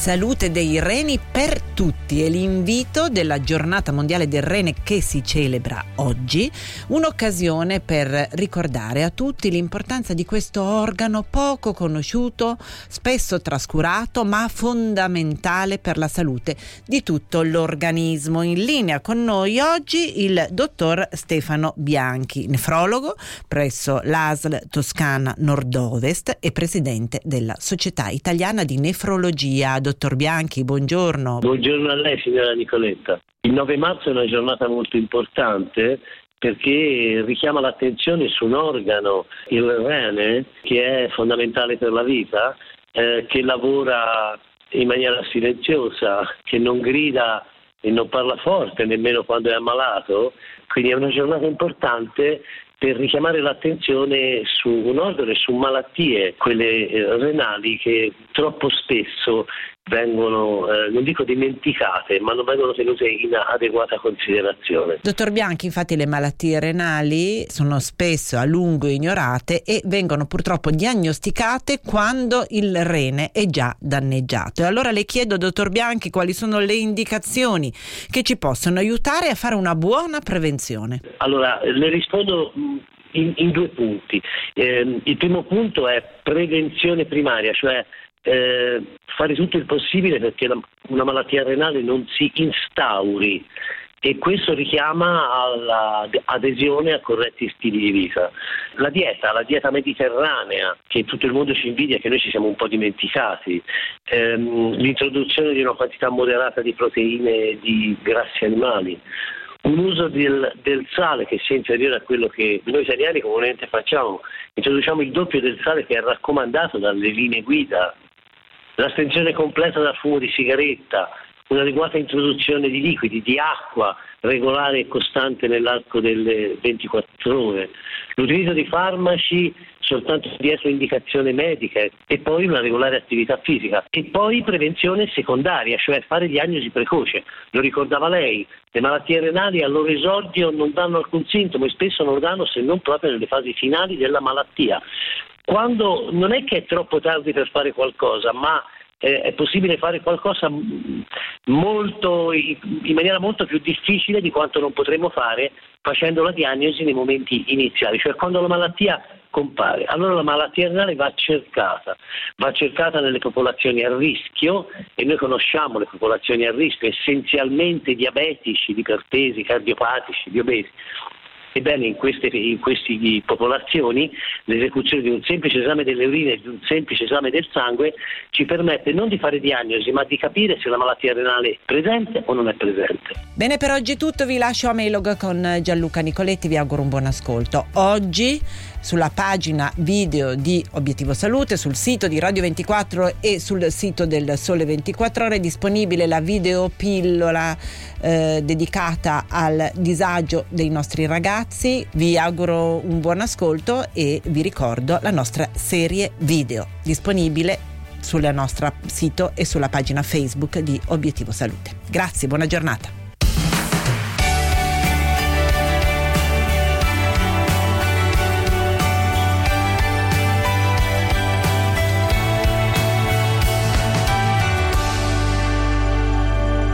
salute dei reni per tutti. E l'invito della giornata mondiale del rene che si celebra oggi, un'occasione per ricordare a tutti l'importanza di questo organo poco conosciuto, spesso trascurato, ma fondamentale per la salute di tutto l'organismo. In linea con noi oggi il dottor Stefano Bianchi, nefrologo presso l'ASL Toscana Nord-Ovest e presidente della Società Italiana di Nefrologia dottor Bianchi, buongiorno. Buongiorno a lei signora Nicoletta. Il 9 marzo è una giornata molto importante perché richiama l'attenzione su un organo, il rene, che è fondamentale per la vita, eh, che lavora in maniera silenziosa, che non grida e non parla forte nemmeno quando è ammalato. Quindi è una giornata importante per richiamare l'attenzione su un organo e su malattie, quelle eh, renali, che troppo spesso vengono, eh, non dico dimenticate, ma non vengono tenute in adeguata considerazione. Dottor Bianchi, infatti le malattie renali sono spesso a lungo ignorate e vengono purtroppo diagnosticate quando il rene è già danneggiato. E allora le chiedo, dottor Bianchi, quali sono le indicazioni che ci possono aiutare a fare una buona prevenzione? Allora, le rispondo in, in due punti. Eh, il primo punto è prevenzione primaria, cioè eh, fare tutto il possibile perché la, una malattia renale non si instauri e questo richiama all'adesione a corretti stili di vita. La dieta, la dieta mediterranea, che tutto il mondo ci invidia che noi ci siamo un po' dimenticati, ehm, l'introduzione di una quantità moderata di proteine e di grassi animali, un uso del, del, sale che sia inferiore a quello che noi italiani comunemente facciamo, introduciamo il doppio del sale che è raccomandato dalle linee guida. L'astensione completa dal fumo di sigaretta, un'adeguata introduzione di liquidi, di acqua regolare e costante nell'arco delle 24 ore, l'utilizzo di farmaci soltanto dietro indicazione medica e poi una regolare attività fisica e poi prevenzione secondaria, cioè fare diagnosi precoce. Lo ricordava lei, le malattie renali al loro esordio non danno alcun sintomo e spesso non lo danno se non proprio nelle fasi finali della malattia quando non è che è troppo tardi per fare qualcosa, ma eh, è possibile fare qualcosa molto, in maniera molto più difficile di quanto non potremmo fare facendo la diagnosi nei momenti iniziali, cioè quando la malattia compare. Allora la malattia renale va cercata, va cercata nelle popolazioni a rischio e noi conosciamo le popolazioni a rischio, essenzialmente diabetici, ipertesi, cardiopatici, di obesi. Ebbene, in queste, in queste popolazioni l'esecuzione di un semplice esame delle urine e di un semplice esame del sangue ci permette non di fare diagnosi, ma di capire se la malattia renale è presente o non è presente. Bene, per oggi è tutto. Vi lascio a Mailog con Gianluca Nicoletti. Vi auguro un buon ascolto. Oggi sulla pagina video di Obiettivo Salute, sul sito di Radio 24 e sul sito del Sole 24 Ore è disponibile la videopillola eh, dedicata al disagio dei nostri ragazzi. Vi auguro un buon ascolto e vi ricordo la nostra serie video disponibile sul nostro sito e sulla pagina Facebook di Obiettivo Salute. Grazie, buona giornata.